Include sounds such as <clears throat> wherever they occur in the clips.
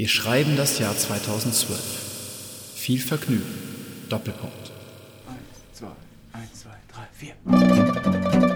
Wir schreiben das Jahr 2012. Viel Vergnügen. Doppelpunkt. Eins, zwei, eins, zwei, drei, vier.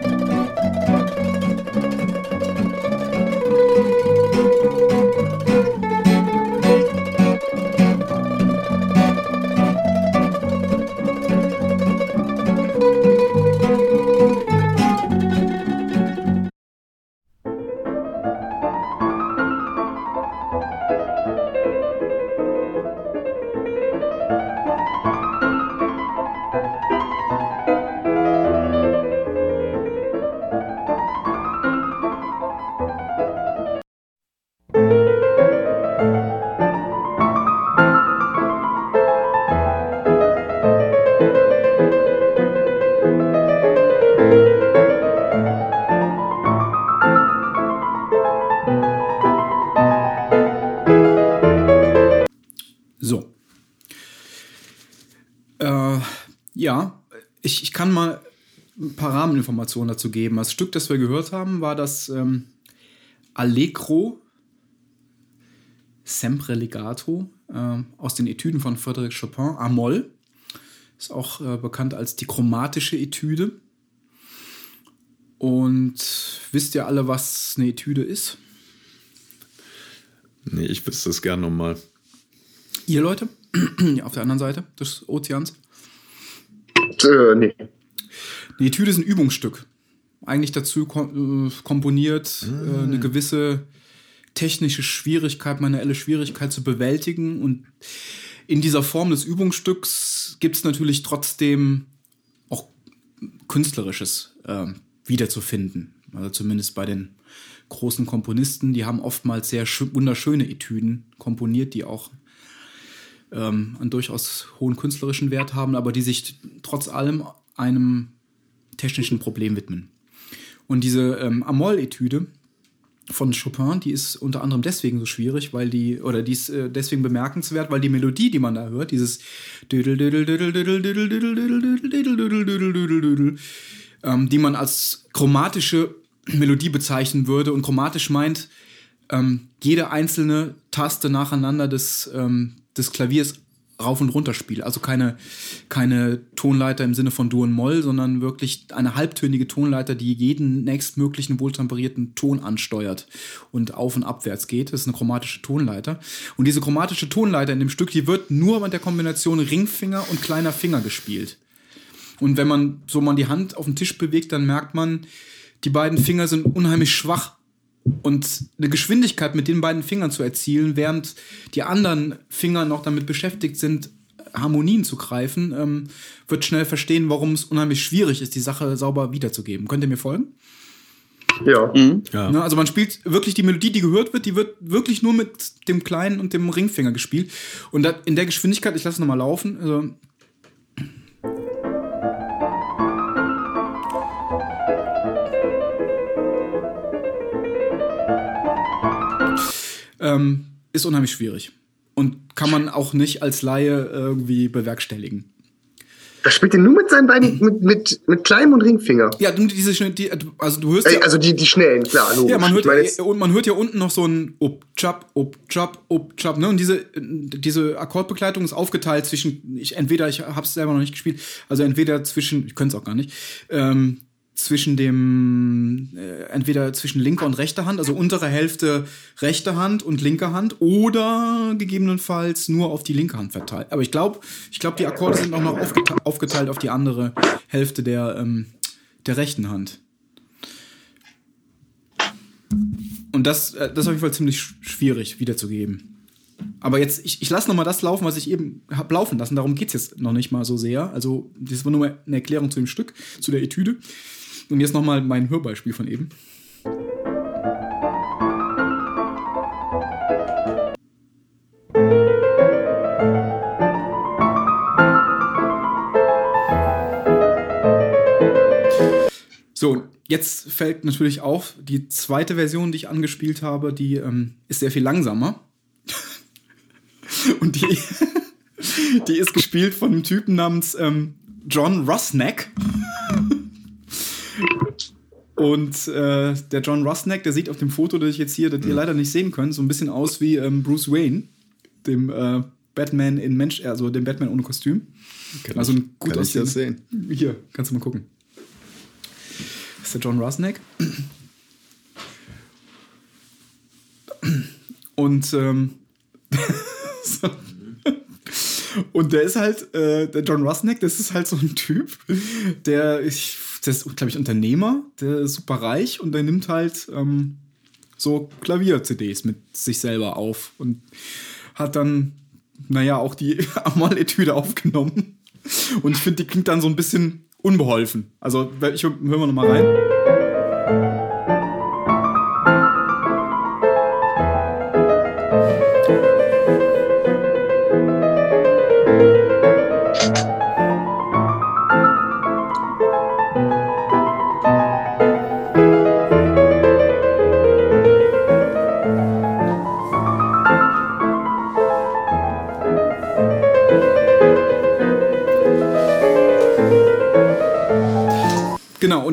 Rahmeninformationen dazu geben. Das Stück, das wir gehört haben, war das ähm, Allegro Sempre Legato äh, aus den Etüden von Frédéric Chopin, A-Moll. Ist auch äh, bekannt als die chromatische Etüde. Und wisst ihr alle, was eine Etüde ist? Nee, ich wüsste es gern nochmal. Ihr Leute, <clears throat> auf der anderen Seite des Ozeans. Äh, nee. Eine Etüde ist ein Übungsstück. Eigentlich dazu kom äh, komponiert, äh, eine gewisse technische Schwierigkeit, manuelle Schwierigkeit zu bewältigen. Und in dieser Form des Übungsstücks gibt es natürlich trotzdem auch Künstlerisches äh, wiederzufinden. Also zumindest bei den großen Komponisten, die haben oftmals sehr schö- wunderschöne Etüden komponiert, die auch ähm, einen durchaus hohen künstlerischen Wert haben, aber die sich trotz allem einem technischen Problem widmen. Und diese ähm, Amol-Etüde von Chopin, die ist unter anderem deswegen so schwierig, weil die, oder die ist äh, deswegen bemerkenswert, weil die Melodie, die man da hört, dieses ähm, die man als chromatische Melodie bezeichnen würde. Und chromatisch meint, ähm, jede einzelne Taste nacheinander des, ähm, des Klaviers rauf und runter spielt. Also keine, keine Tonleiter im Sinne von Dur und Moll, sondern wirklich eine halbtönige Tonleiter, die jeden nächstmöglichen wohltemperierten Ton ansteuert und auf und abwärts geht. Das ist eine chromatische Tonleiter. Und diese chromatische Tonleiter in dem Stück, die wird nur mit der Kombination Ringfinger und kleiner Finger gespielt. Und wenn man so mal die Hand auf den Tisch bewegt, dann merkt man, die beiden Finger sind unheimlich schwach. Und eine Geschwindigkeit mit den beiden Fingern zu erzielen, während die anderen Finger noch damit beschäftigt sind, Harmonien zu greifen, ähm, wird schnell verstehen, warum es unheimlich schwierig ist, die Sache sauber wiederzugeben. Könnt ihr mir folgen? Ja. Ja. Ne, also man spielt wirklich die Melodie, die gehört wird, die wird wirklich nur mit dem kleinen und dem Ringfinger gespielt. Und in der Geschwindigkeit, ich lasse es nochmal laufen, also ähm, ist unheimlich schwierig. Und kann man auch nicht als Laie irgendwie bewerkstelligen. Das spielt er nur mit seinen beiden, mit, mit, mit kleinem und Ringfinger. Ja, du, diese, die, also du hörst ja, also die, die schnellen, klar. Logisch. Ja, man hört, und man hört ja unten noch so ein up chap up chap up chap ne? Und diese diese Akkordbegleitung ist aufgeteilt zwischen ich entweder ich habe es selber noch nicht gespielt, also entweder zwischen ich könnte es auch gar nicht ähm, zwischen dem äh, entweder zwischen linker und rechter Hand, also untere Hälfte rechte Hand und linke Hand oder gegebenenfalls nur auf die linke Hand verteilt. Aber ich glaube, ich glaube, die Akkorde sind auch noch aufgete aufgeteilt auf die andere Hälfte der ähm, der rechten Hand. Und das, äh, das ist auf jeden Fall ziemlich sch- schwierig wiederzugeben. Aber jetzt, ich, ich lasse noch mal das laufen, was ich eben hab laufen lassen. Darum geht's jetzt noch nicht mal so sehr. Also, das war nur mal eine Erklärung zu dem Stück, zu der Etüde. Und jetzt noch mal mein Hörbeispiel von eben. So, jetzt fällt natürlich auf, die zweite Version, die ich angespielt habe, die ähm, ist sehr viel langsamer. <laughs> Und die, <laughs> die ist gespielt von einem Typen namens ähm, John Rusnack. Und äh, der John Rusnack, der sieht auf dem Foto, das ich jetzt hier, das ihr leider nicht sehen könnt, so ein bisschen aus wie ähm, Bruce Wayne. dem äh, Batman in Mensch, also dem Batman ohne Kostüm. Kann also ein gut kann ich das aussehender- Hier, kannst du mal gucken. Das ist der John Rusnack. Und ähm, so. <laughs> und der ist halt, äh, der John Rusnack, das ist halt so ein Typ, der, ich, der ist, glaube ich, Unternehmer, der ist super reich und der nimmt halt ähm, so Klavier-CDs mit sich selber auf und hat dann, naja, auch die <laughs> Amal-Etüde aufgenommen. Und ich finde, die klingt dann so ein bisschen unbeholfen. Also, ich hören wir noch mal rein.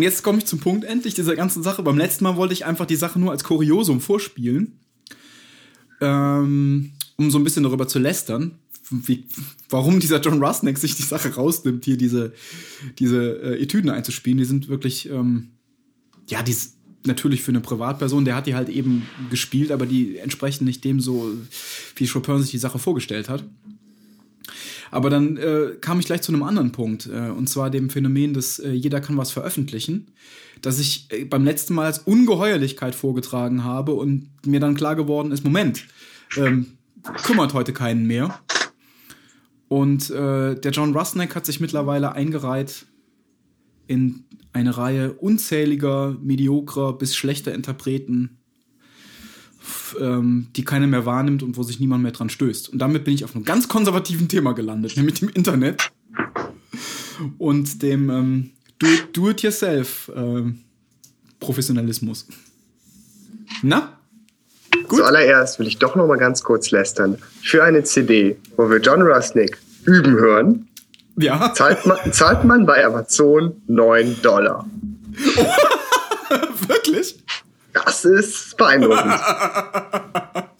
Und jetzt komme ich zum Punkt endlich dieser ganzen Sache. Beim letzten Mal wollte ich einfach die Sache nur als Kuriosum vorspielen, ähm, um so ein bisschen darüber zu lästern, wie, warum dieser John Rusnack sich die Sache rausnimmt, hier diese, diese äh, Etüden einzuspielen. Die sind wirklich, ähm, ja, die ist natürlich für eine Privatperson, der hat die halt eben gespielt, aber die entsprechen nicht dem so, wie Chopin sich die Sache vorgestellt hat. Aber dann äh, kam ich gleich zu einem anderen Punkt, äh, und zwar dem Phänomen, dass äh, jeder kann was veröffentlichen, dass ich äh, beim letzten Mal als Ungeheuerlichkeit vorgetragen habe und mir dann klar geworden ist, Moment, ähm, kümmert heute keinen mehr. Und äh, der John Rusnack hat sich mittlerweile eingereiht in eine Reihe unzähliger, mediokrer bis schlechter Interpreten, ähm, die keiner mehr wahrnimmt und wo sich niemand mehr dran stößt. Und damit bin ich auf einem ganz konservativen Thema gelandet, nämlich dem Internet und dem ähm, Do- Do-it-yourself-Professionalismus. Na? Zuallererst will ich doch noch mal ganz kurz lästern. Für eine CD, wo wir John Rusnick üben hören, Ja, zahlt man, zahlt man bei Amazon 9 Dollar. <laughs> wirklich? Das ist beeindruckend. <laughs>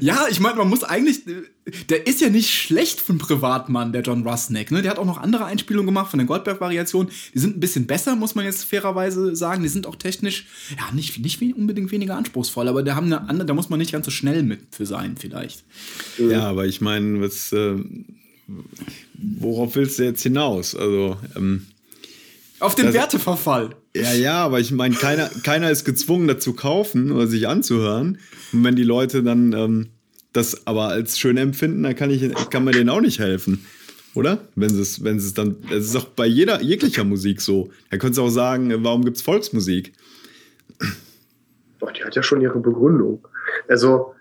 Ja, ich meine, man muss eigentlich. Der ist ja nicht schlecht für einen Privatmann, der John Rusnack. Ne? Der hat auch noch andere Einspielungen gemacht von der Goldberg-Variation. Die sind ein bisschen besser, muss man jetzt fairerweise sagen. Die sind auch technisch, ja, nicht, nicht unbedingt weniger anspruchsvoll, aber da haben eine andere, da muss man nicht ganz so schnell mit für sein, vielleicht. Ja, aber ich meine, was, äh, worauf willst du jetzt hinaus? Also, ähm, Auf den Das- Werteverfall. ja, ja, aber ich meine, keiner, keiner ist gezwungen, das zu kaufen oder sich anzuhören. Und wenn die Leute dann ähm, das aber als schön empfinden, dann kann, ich, kann man denen auch nicht helfen. Oder? Wenn sie es, wenn sie es dann, es ist auch bei jeder, jeglicher Musik so. Da könntest du auch sagen, warum gibt es Volksmusik? Boah, die hat ja schon ihre Begründung. Also,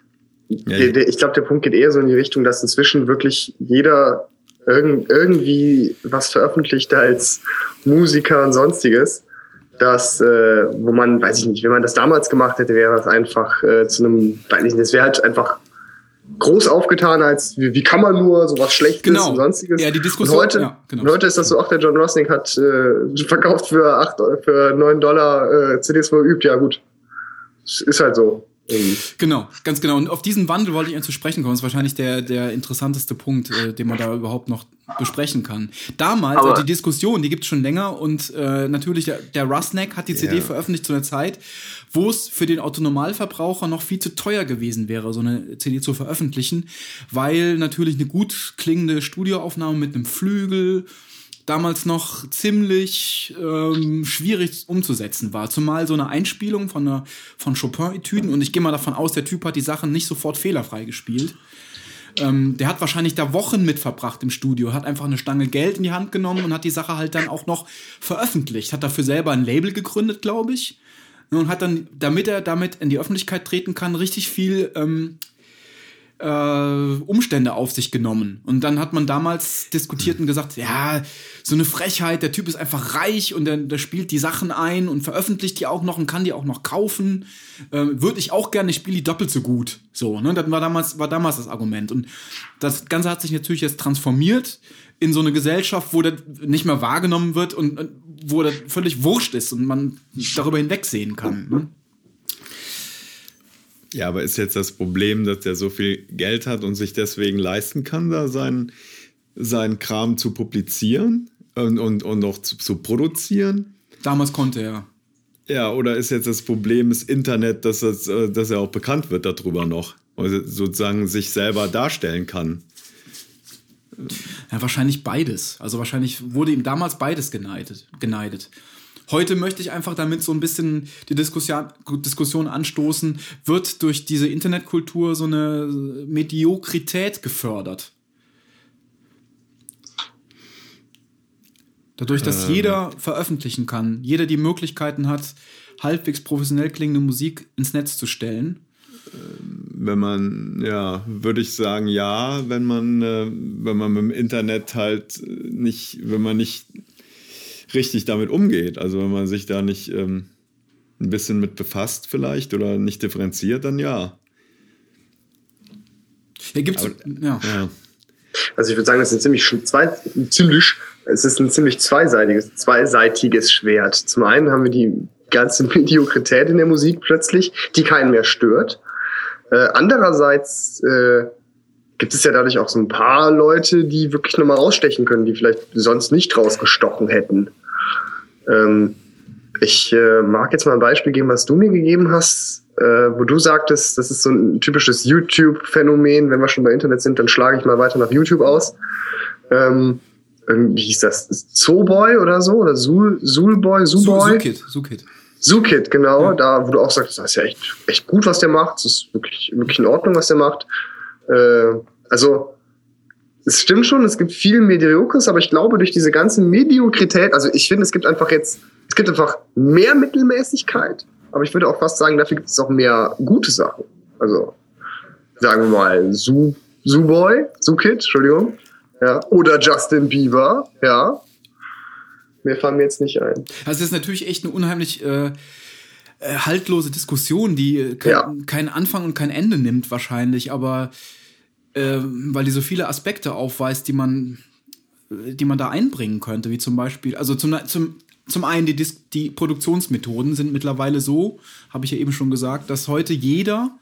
Ja, der, der, ich glaube, der Punkt geht eher so in die Richtung, dass inzwischen wirklich jeder irgend, irgendwie was veröffentlicht als Musiker und sonstiges. Das, äh, wo man, weiß ich nicht, wenn man das damals gemacht hätte, wäre das einfach äh, zu einem, weiß ich nicht, das wäre halt einfach groß aufgetan als, wie, wie kann man nur sowas Schlechtes Genau. und sonstiges. Ja, die Diskussion- Und heute, ja, genau. und heute ist das so, ach, der John Rosling hat äh, verkauft für acht, für neun Dollar äh, CDs, wo er übt. Ja, gut. Ist halt so. Irgendwie. Genau, ganz genau. Und auf diesen Wandel wollte ich eigentlich zu sprechen kommen. Das ist wahrscheinlich der, der interessanteste Punkt, äh, den man da überhaupt noch besprechen kann. Damals, Aber- also die Diskussion, die gibt es schon länger und äh, natürlich der, der Rusnack hat die CD Ja. veröffentlicht zu einer Zeit, wo es für den Autonomalverbraucher noch viel zu teuer gewesen wäre, so eine CD zu veröffentlichen, weil natürlich eine gut klingende Studioaufnahme mit einem Flügel damals noch ziemlich ähm, schwierig umzusetzen war. Zumal so eine Einspielung von, einer, von Chopin-Etüden und ich gehe mal davon aus, der Typ hat die Sachen nicht sofort fehlerfrei gespielt. Ähm, der hat wahrscheinlich da Wochen mit verbracht im Studio, hat einfach eine Stange Geld in die Hand genommen und hat die Sache halt dann auch noch veröffentlicht. Hat dafür selber ein Label gegründet, glaube ich. Und hat dann, damit er damit in die Öffentlichkeit treten kann, richtig viel ähm, äh, Umstände auf sich genommen. Und dann hat man damals diskutiert und gesagt, ja, so eine Frechheit, der Typ ist einfach reich und der, der spielt die Sachen ein und veröffentlicht die auch noch und kann die auch noch kaufen. Ähm, Würde ich auch gerne, ich spiele die doppelt so gut. So, ne? Das war damals, war damals das Argument. Und das Ganze hat sich natürlich jetzt transformiert in so eine Gesellschaft, wo das nicht mehr wahrgenommen wird und, und wo das völlig wurscht ist und man darüber hinwegsehen kann. Ne? Ja, aber ist jetzt das Problem, dass der so viel Geld hat und sich deswegen leisten kann, da seinen, seinen Kram zu publizieren und, und, und auch zu, zu produzieren? Damals konnte er. Ja, oder ist jetzt das Problem das Internet, dass, das, äh, dass er auch bekannt wird darüber noch? Also sozusagen sich selber darstellen kann. Ja, wahrscheinlich beides. Also wahrscheinlich wurde ihm damals beides geneidet. geneidet. Heute möchte ich einfach damit so ein bisschen die Diskussion, Diskussion anstoßen, wird durch diese Internetkultur so eine Mediokrität gefördert? Dadurch, dass ähm. jeder veröffentlichen kann, jeder die Möglichkeiten hat, halbwegs professionell klingende Musik ins Netz zu stellen. Wenn man, ja, würde ich sagen, ja, wenn man, äh, wenn man mit dem Internet halt nicht, wenn man nicht richtig damit umgeht. Also wenn man sich da nicht ähm, ein bisschen mit befasst vielleicht oder nicht differenziert, dann ja. Ja, gibt's, Aber, ja. ja. Also ich würde sagen, das ist ein ziemlich, zwei, ziemlich, es ist ein ziemlich zweiseitiges, zweiseitiges Schwert. Zum einen haben wir die ganze <laughs> Mediokrität in der Musik plötzlich, die keinen mehr stört. Äh, andererseits äh, gibt es ja dadurch auch so ein paar Leute, die wirklich nochmal rausstechen können, die vielleicht sonst nicht rausgestochen hätten. Ähm, ich äh, mag jetzt mal ein Beispiel geben, was du mir gegeben hast, äh, wo du sagtest, das ist so ein typisches YouTube-Phänomen. Wenn wir schon bei Internet sind, dann schlage ich mal weiter nach YouTube aus. Ähm, wie hieß das? Zooboy oder so? Oder Zool, Zoolboy? Zooboy? Zookid. Zookid. Zookid, genau. Ja. Da, wo du auch sagst, das ist ja echt, echt gut, was der macht. Das ist wirklich, wirklich in Ordnung, was der macht. Äh, also, es stimmt schon, es gibt viel Mediokres, aber ich glaube, durch diese ganze Mediokrität, also ich finde, es gibt einfach jetzt, es gibt einfach mehr Mittelmäßigkeit, aber ich würde auch fast sagen, dafür gibt es auch mehr gute Sachen. Also, sagen wir mal, Su, Su-Boy, Su-Kid, Entschuldigung, ja, oder Justin Bieber, ja. Mir fallen mir jetzt nicht ein. Also, es ist natürlich echt eine unheimlich, äh, äh haltlose Diskussion, die äh, kein, ja. keinen Anfang und kein Ende nimmt wahrscheinlich, aber äh, weil die so viele Aspekte aufweist, die man, die man da einbringen könnte, wie zum Beispiel, also zum, zum, zum einen die, die Produktionsmethoden sind mittlerweile so, habe ich ja eben schon gesagt, dass heute jeder,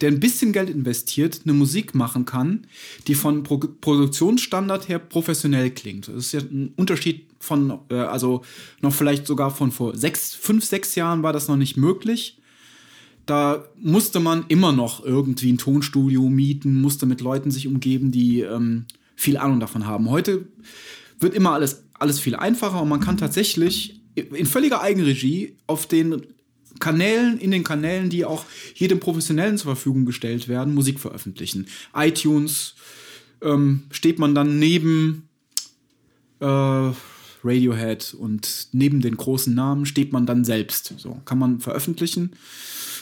der ein bisschen Geld investiert, eine Musik machen kann, die von Pro Produktionsstandard her professionell klingt. Das ist ja ein Unterschied von, äh, also noch vielleicht sogar von vor sechs, fünf, sechs Jahren war das noch nicht möglich da musste man immer noch irgendwie ein Tonstudio mieten, musste mit Leuten sich umgeben, die ähm, viel Ahnung davon haben. Heute wird immer alles, alles viel einfacher und man kann tatsächlich in völliger Eigenregie auf den Kanälen, in den Kanälen, die auch jedem Professionellen zur Verfügung gestellt werden, Musik veröffentlichen. iTunes ähm, steht man dann neben äh, Radiohead und neben den großen Namen steht man dann selbst. So kann man veröffentlichen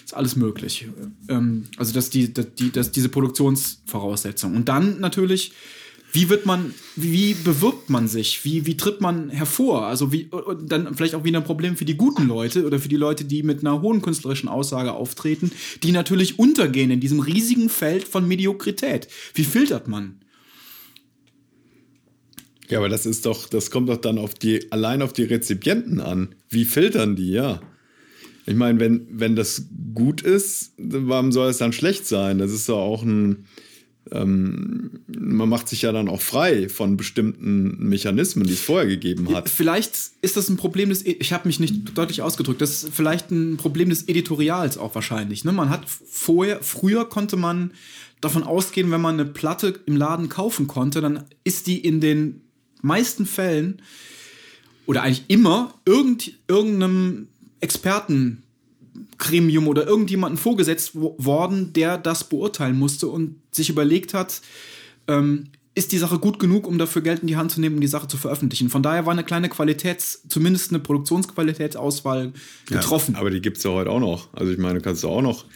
ist alles möglich. Ähm, also das die, das, die, das diese Produktionsvoraussetzung. Und dann natürlich, wie wird man, wie bewirbt man sich? Wie, wie tritt man hervor? Also wie, dann vielleicht auch wieder ein Problem für die guten Leute oder für die Leute, die mit einer hohen künstlerischen Aussage auftreten, die natürlich untergehen in diesem riesigen Feld von Mediokrität. Wie filtert man? Ja, aber das ist doch, das kommt doch dann auf die, allein auf die Rezipienten an. Wie filtern die, ja? Ich meine, wenn, wenn das gut ist, warum soll es dann schlecht sein? Das ist doch auch ein. Ähm, man macht sich ja dann auch frei von bestimmten Mechanismen, die es vorher gegeben hat. Vielleicht ist das ein Problem des, e, ich habe mich nicht deutlich ausgedrückt, das ist vielleicht ein Problem des Editorials auch wahrscheinlich. Ne? Man hat vorher, früher konnte man davon ausgehen, wenn man eine Platte im Laden kaufen konnte, dann ist die in den meisten Fällen oder eigentlich immer irgend, irgendeinem Expertengremium oder irgendjemanden vorgesetzt worden, der das beurteilen musste und sich überlegt hat, ähm, ist die Sache gut genug, um dafür Geld in die Hand zu nehmen, um die Sache zu veröffentlichen. Von daher war eine kleine Qualitäts-, zumindest eine Produktionsqualitätsauswahl getroffen. Ja, aber die gibt es ja heute auch noch. Also ich meine, kannst du auch noch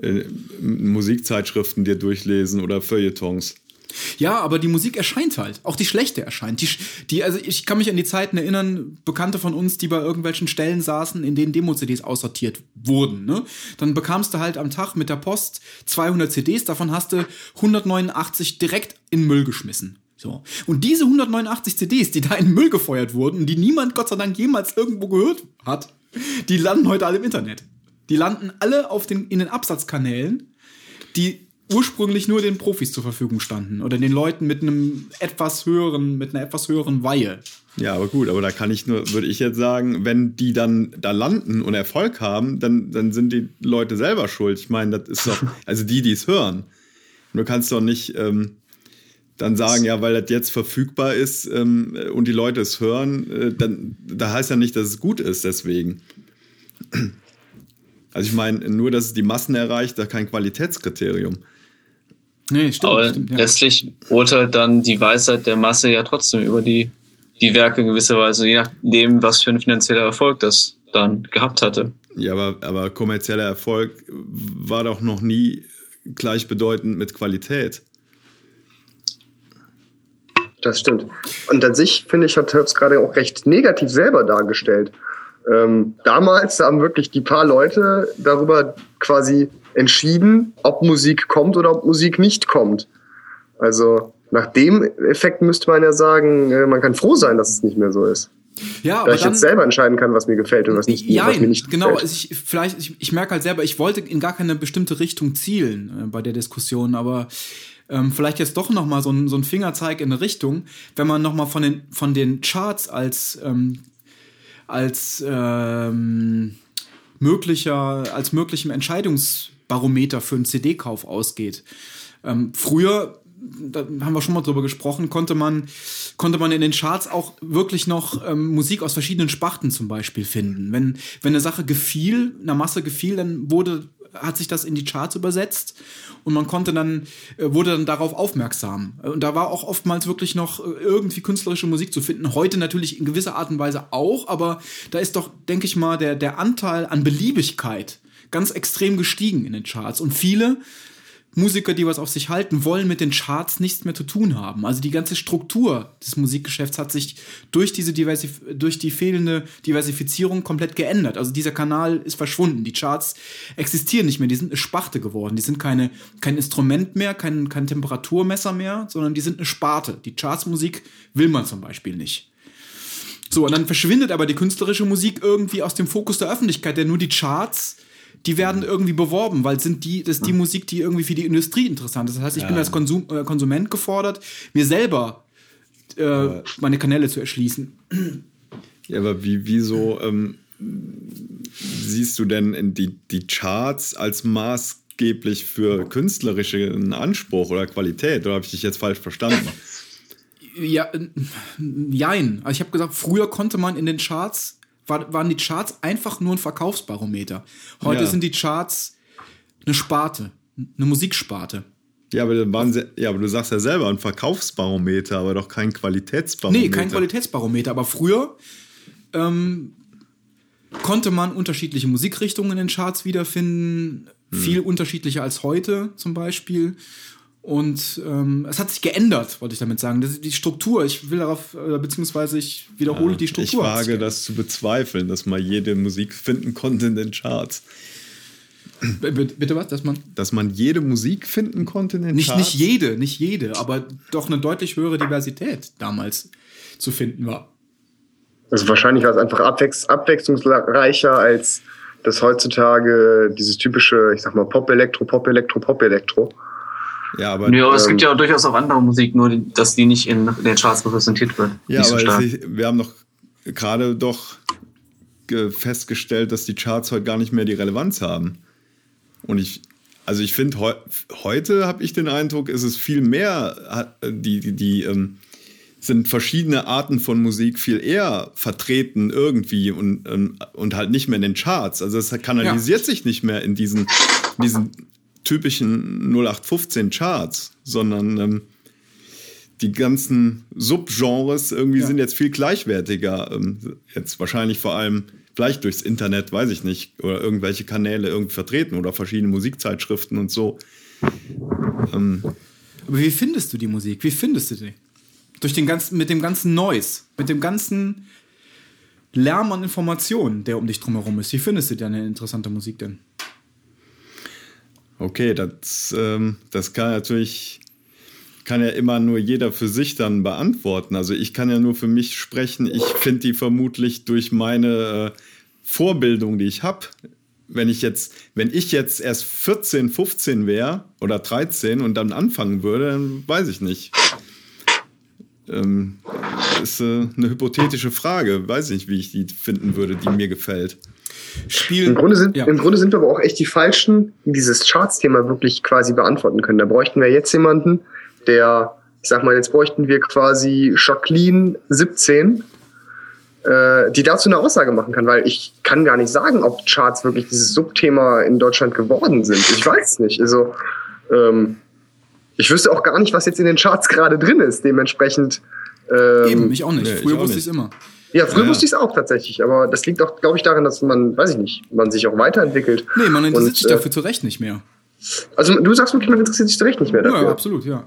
äh, Musikzeitschriften dir durchlesen oder Feuilletons. Ja, aber die Musik erscheint halt. Auch die schlechte erscheint. Die, die, also ich kann mich an die Zeiten erinnern, Bekannte von uns, die bei irgendwelchen Stellen saßen, in denen Demo-CDs aussortiert wurden. Ne? Dann bekamst du halt am Tag mit der Post 200 CDs, davon hast du 189 direkt in Müll geschmissen. So. Und diese 189 CDs, die da in Müll gefeuert wurden, die niemand Gott sei Dank jemals irgendwo gehört hat, die landen heute alle im Internet. die landen alle auf den, in den Absatzkanälen, die ursprünglich nur den Profis zur Verfügung standen oder den Leuten mit einem etwas höheren, mit einer etwas höheren Weihe. Ja, aber gut, aber da kann ich nur, würde ich jetzt sagen, wenn die dann da landen und Erfolg haben, dann, dann sind die Leute selber schuld. Ich meine, das ist doch, <laughs> also die, die es hören. Du kannst doch nicht ähm, dann sagen, ja, weil das jetzt verfügbar ist ähm, und die Leute es hören, äh, dann da heißt ja nicht, dass es gut ist, deswegen. Also ich meine, nur, dass es die Massen erreicht, da kein Qualitätskriterium. Nee, stimmt. Aber stimmt ja. letztlich urteilt dann die Weisheit der Masse ja trotzdem über die, die Werke in gewisser Weise, je nachdem, was für ein finanzieller Erfolg das dann gehabt hatte. Ja, aber, aber kommerzieller Erfolg war doch noch nie gleichbedeutend mit Qualität. Das stimmt. Und an sich, finde ich, hat Herbst gerade auch recht negativ selber dargestellt. Ähm, damals haben wirklich die paar Leute darüber quasi entschieden, ob Musik kommt oder ob Musik nicht kommt. Also nach dem Effekt müsste man ja sagen, äh, man kann froh sein, dass es nicht mehr so ist. Ja, Da aber ich dann, jetzt selber entscheiden kann, was mir gefällt und was, nicht, ja, was mir nicht genau. gefällt. Also ich, vielleicht, ich, ich merke halt selber, ich wollte in gar keine bestimmte Richtung zielen äh, bei der Diskussion, aber ähm, vielleicht jetzt doch noch mal so ein, so ein Fingerzeig in eine Richtung, wenn man noch mal von den, von den Charts als, ähm, als ähm, möglicher, als möglichem Entscheidungsbarometer für einen CD-Kauf ausgeht. Ähm, früher da haben wir schon mal drüber gesprochen, konnte man, konnte man in den Charts auch wirklich noch ähm, Musik aus verschiedenen Sparten zum Beispiel finden. Wenn, wenn eine Sache gefiel, einer Masse gefiel, dann wurde, hat sich das in die Charts übersetzt und man konnte dann, äh, wurde dann darauf aufmerksam. Und da war auch oftmals wirklich noch äh, irgendwie künstlerische Musik zu finden. Heute natürlich in gewisser Art und Weise auch, aber da ist doch, denke ich mal, der, der Anteil an Beliebigkeit ganz extrem gestiegen in den Charts. Und viele Musiker, die was auf sich halten, wollen mit den Charts nichts mehr zu tun haben. Also die ganze Struktur des Musikgeschäfts hat sich durch diese Diversif durch die fehlende Diversifizierung komplett geändert. Also dieser Kanal ist verschwunden. Die Charts existieren nicht mehr. Die sind eine Sparte geworden. Die sind keine, kein Instrument mehr, kein, kein Temperaturmesser mehr, sondern die sind eine Sparte. Die Chartsmusik will man zum Beispiel nicht. So, und dann verschwindet aber die künstlerische Musik irgendwie aus dem Fokus der Öffentlichkeit, denn nur die Charts die werden irgendwie beworben, weil sind die, das ist die Musik, die irgendwie für die Industrie interessant ist. Das heißt, ich bin als Konsum, äh, Konsument gefordert, mir selber äh, meine Kanäle zu erschließen. Ja, aber wie, wieso ähm, siehst du denn die, die Charts als maßgeblich für künstlerischen Anspruch oder Qualität? Oder habe ich dich jetzt falsch verstanden? Ja, jein. Also ich habe gesagt, früher konnte man in den Charts, war, waren die Charts einfach nur ein Verkaufsbarometer. Heute Ja. sind die Charts eine Sparte, eine Musiksparte. Ja, aber, dann waren sie, ja, aber du sagst ja selber ein Verkaufsbarometer, aber doch kein Qualitätsbarometer. Nee, kein Qualitätsbarometer, aber früher ähm, konnte man unterschiedliche Musikrichtungen in den Charts wiederfinden, viel unterschiedlicher als heute zum Beispiel. Und ähm, es hat sich geändert, wollte ich damit sagen. Das ist die Struktur, ich will darauf, äh, beziehungsweise ich wiederhole die Ich Struktur. sich wage das zu bezweifeln, dass man jede Musik finden konnte in den Charts. B- Bitte was, dass man. Dass man jede Musik finden konnte in den Nicht, Charts? nicht jede, nicht jede, aber doch eine deutlich höhere Diversität damals zu finden war. Also wahrscheinlich war es einfach abwechs abwechslungsreicher als das heutzutage dieses typische, ich sag mal, Pop-Elektro, Pop-Elektro, Pop-Elektro. Ja, aber, Ja, aber es Ähm, gibt ja auch durchaus auch andere Musik, nur dass die nicht in den Charts repräsentiert wird. ja, nicht so aber stark. es, wir haben doch gerade doch ge- festgestellt, dass die Charts heute gar nicht mehr die Relevanz haben. Und ich, also ich finde, heu, heute habe ich den Eindruck, ist es viel mehr, die, die, die ähm, sind verschiedene Arten von Musik viel eher vertreten irgendwie und, ähm, und halt nicht mehr in den Charts. Also es kanalisiert sich nicht mehr in diesen, diesen typischen 0815 Charts, sondern ähm, die ganzen Subgenres irgendwie Ja. sind jetzt viel gleichwertiger. Ähm, jetzt wahrscheinlich vor allem vielleicht durchs Internet, weiß ich nicht, oder irgendwelche Kanäle irgendwie vertreten oder verschiedene Musikzeitschriften und so. Ähm, Aber wie findest du die Musik? Wie findest du die? Durch den ganzen, mit dem ganzen Noise, mit dem ganzen Lärm an Informationen, der um dich drumherum ist. Wie findest du deine interessante Musik denn? Okay, das, ähm, das kann natürlich, kann ja immer nur jeder für sich dann beantworten. Also ich kann ja nur für mich sprechen. Ich finde die vermutlich durch meine äh, Vorbildung, die ich habe, wenn ich jetzt, wenn ich jetzt erst 14, 15 wäre oder 13 und dann anfangen würde, dann weiß ich nicht. Ähm, ist äh, eine hypothetische Frage. Weiß nicht, wie ich die finden würde, die mir gefällt. Spiel. Im Grunde, sind, Ja. Im Grunde sind wir aber auch echt die Falschen, die dieses Charts-Thema wirklich quasi beantworten können. Da bräuchten wir jetzt jemanden, der, ich sag mal, jetzt bräuchten wir quasi Jacqueline 17, äh, die dazu eine Aussage machen kann, weil ich kann gar nicht sagen, ob Charts wirklich dieses Subthema in Deutschland geworden sind. Ich weiß nicht. Also, ähm, ich wüsste auch gar nicht, was jetzt in den Charts gerade drin ist. Dementsprechend. Ähm, Eben, ich auch nicht. Nee, ich Früher auch wusste ich immer. Ja, früher Ja, ja. wusste ich es auch tatsächlich, aber das liegt auch, glaube ich, daran, dass man, weiß ich nicht, man sich auch weiterentwickelt. Nee, man interessiert Und, sich äh, dafür zu Recht nicht mehr. Also du sagst wirklich, man interessiert sich zu Recht nicht mehr Ja, dafür. absolut, ja.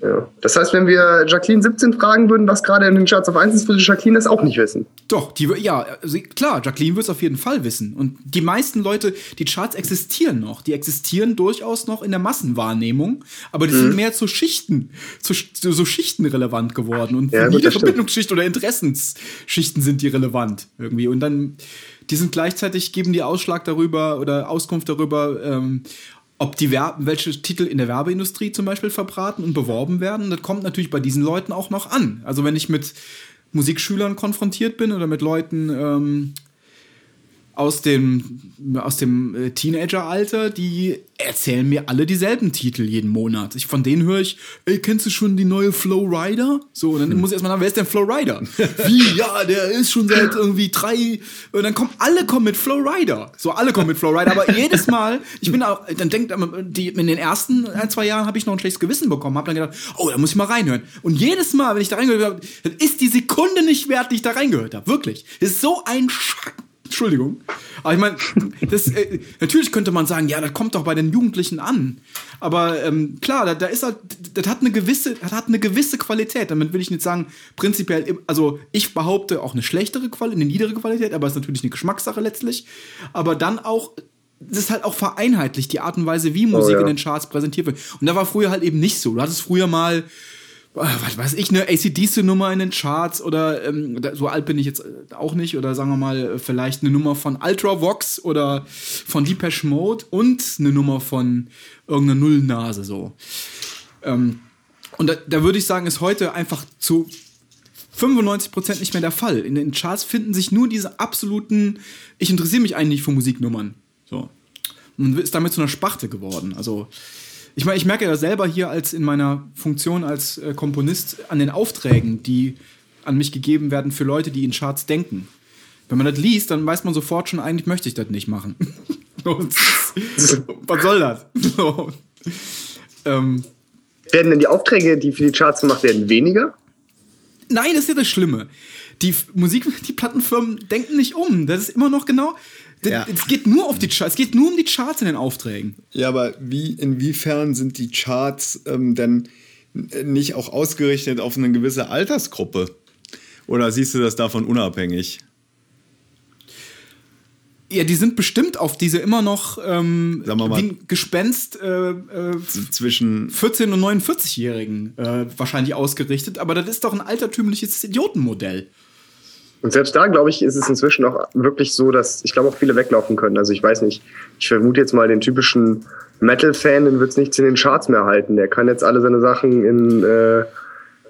Ja. Das heißt, wenn wir Jacqueline 17 fragen würden, was gerade in den Charts auf 1 ist, würde Jacqueline das auch nicht wissen. Doch, die, ja, also klar, Jacqueline wird es auf jeden Fall wissen. Und die meisten Leute, die Charts existieren noch. Die existieren durchaus noch in der Massenwahrnehmung, aber die Mhm. sind mehr zu Schichten, zu, zu so Schichten relevant geworden. Und Ja, jede. Verbindungsschicht oder Interessensschichten sind die relevant irgendwie. Und dann, die sind gleichzeitig, geben die Ausschlag darüber oder Auskunft darüber, ähm, ob die Werbe, welche Titel in der Werbeindustrie zum Beispiel verbraten und beworben werden. Das kommt natürlich bei diesen Leuten auch noch an. Also wenn ich mit Musikschülern konfrontiert bin oder mit Leuten ähm, aus dem, aus dem äh, Teenageralter, die erzählen mir alle dieselben Titel jeden Monat. Ich, von denen höre ich, ey, kennst du schon die neue Flow Rider? So, und dann muss ich erstmal sagen, wer ist denn Flow Rider? <laughs> Wie? Ja, der ist schon seit irgendwie drei. Und dann kommen alle kommen mit Flow Rider. So, alle kommen mit Flow Rider. Aber jedes Mal, ich bin auch, dann denkt, die, in den ersten ein, zwei Jahren habe ich noch ein schlechtes Gewissen bekommen, habe dann gedacht, oh, da muss ich mal reinhören. Und jedes Mal, wenn ich da reingehört habe, dann ist die Sekunde nicht wert, die ich da reingehört habe. Wirklich. Das ist so ein Schack. Entschuldigung. Aber ich meine, äh, natürlich könnte man sagen, ja, das kommt doch bei den Jugendlichen an. Aber ähm, klar, da, da ist halt, das hat eine gewisse, das hat eine gewisse Qualität. Damit will ich nicht sagen, prinzipiell, also ich behaupte auch eine schlechtere Qualität, eine niedere Qualität, aber es ist natürlich eine Geschmackssache letztlich. Aber dann auch, es ist halt auch vereinheitlicht, die Art und Weise, wie Musik ja. in den Charts präsentiert wird. Und da war früher halt eben nicht so. Du hattest früher mal was weiß ich, eine ACDC-Nummer in den Charts oder ähm, so alt bin ich jetzt äh, auch nicht oder sagen wir mal äh, vielleicht eine Nummer von Ultravox oder von Depeche Mode und eine Nummer von irgendeiner Nullnase so. Ähm, und da, da würde ich sagen, ist heute einfach zu 95% nicht mehr der Fall. In den Charts finden sich nur diese absoluten, ich interessiere mich eigentlich für Musiknummern. So. Und ist damit zu einer Sparte geworden. Also, ich meine, ich merke ja selber hier als in meiner Funktion als äh, Komponist an den Aufträgen, die an mich gegeben werden für Leute, die in Charts denken. Wenn man das liest, dann weiß man sofort schon, eigentlich möchte ich das nicht machen. <laughs> Was soll das? <laughs> So. Ähm, Werden denn die Aufträge, die für die Charts gemacht werden, weniger? Nein, das ist ja das Schlimme. Die Musik, die Plattenfirmen denken nicht um. Das ist immer noch genau. D- Ja. Es geht nur auf die Charts. Es geht nur um die Charts in den Aufträgen. Ja, aber wie, inwiefern sind die Charts ähm, denn nicht auch ausgerichtet auf eine gewisse Altersgruppe? Oder siehst du das davon unabhängig? Ja, die sind bestimmt auf diese immer noch ähm, mal- wie ein Gespenst äh, äh, Zwischen 14- und 49-Jährigen äh, wahrscheinlich ausgerichtet. Aber das ist doch ein altertümliches Idiotenmodell. Und selbst da, glaube ich, ist es inzwischen auch wirklich so, dass ich glaube auch viele weglaufen können. Also ich weiß nicht, ich vermute jetzt mal den typischen Metal-Fan, den wird es nichts in den Charts mehr halten. Der kann jetzt alle seine Sachen in, äh,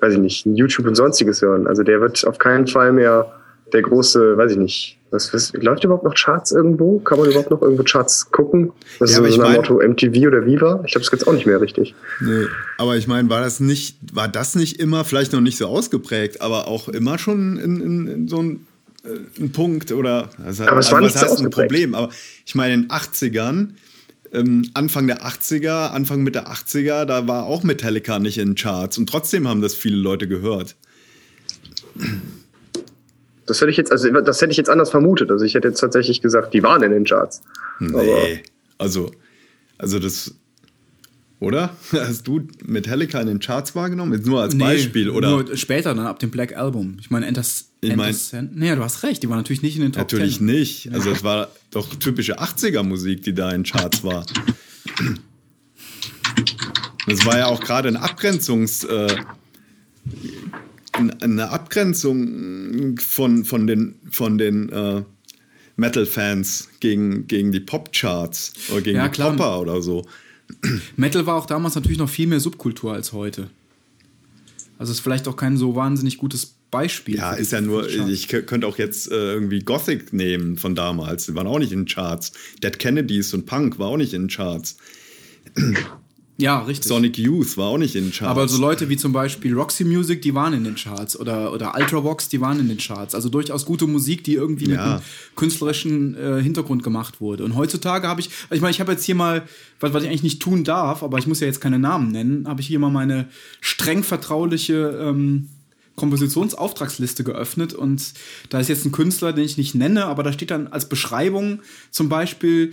weiß ich nicht, in YouTube und sonstiges hören. Also der wird auf keinen Fall mehr der große, weiß ich nicht, was, was läuft überhaupt noch Charts irgendwo? Kann man überhaupt noch irgendwo Charts gucken? Das Ja, ist so mein- Motto MTV oder Viva. Ich glaube, das gibt's auch nicht mehr richtig. Nee, aber ich meine, war das nicht, war das nicht immer, vielleicht noch nicht so ausgeprägt, aber auch immer schon in, in, in so ein, äh, ein Punkt oder also, Aber es war nicht so heißt ein. Problem? Aber ich meine, in den 80ern, ähm, Anfang der 80er, Anfang Mitte 80er, da war auch Metallica nicht in Charts und trotzdem haben das viele Leute gehört. Das hätte ich jetzt, also das hätte ich jetzt anders vermutet. Also ich hätte jetzt tatsächlich gesagt, die waren in den Charts. Nee, also, also das, oder? <laughs> Hast du Metallica in den Charts wahrgenommen? Jetzt nur als Beispiel, oder? Nur später dann ab dem Black Album. Ich meine, Enter, Ich mein- Nee, du hast recht, die waren natürlich nicht in den Top Natürlich 10. nicht. Also es war doch typische 80er-Musik, die da in Charts war. <laughs> Das war ja auch gerade eine Abgrenzungs... Äh, eine Abgrenzung von, von den, von den äh, Metal-Fans gegen, gegen die Pop-Charts oder gegen Ja, die klar. Popper oder so. Metal war auch damals natürlich noch viel mehr Subkultur als heute. Also ist vielleicht auch kein so wahnsinnig gutes Beispiel. Ja, ist ja nur, ich könnte auch jetzt äh, irgendwie Gothic nehmen von damals. Die waren auch nicht in den Charts. Dead Kennedys und Punk war auch nicht in den Charts. Ja, richtig. Sonic Youth war auch nicht in den Charts. Aber so Leute wie zum Beispiel Roxy Music, die waren in den Charts. Oder, oder Ultravox, die waren in den Charts. Also durchaus gute Musik, die irgendwie mit Ja. einem künstlerischen äh, Hintergrund gemacht wurde. Und heutzutage habe ich, ich meine, ich habe jetzt hier mal, was, was ich eigentlich nicht tun darf, aber ich muss ja jetzt keine Namen nennen, habe ich hier mal meine streng vertrauliche ähm, Kompositionsauftragsliste geöffnet und da ist jetzt ein Künstler, den ich nicht nenne, aber da steht dann als Beschreibung zum Beispiel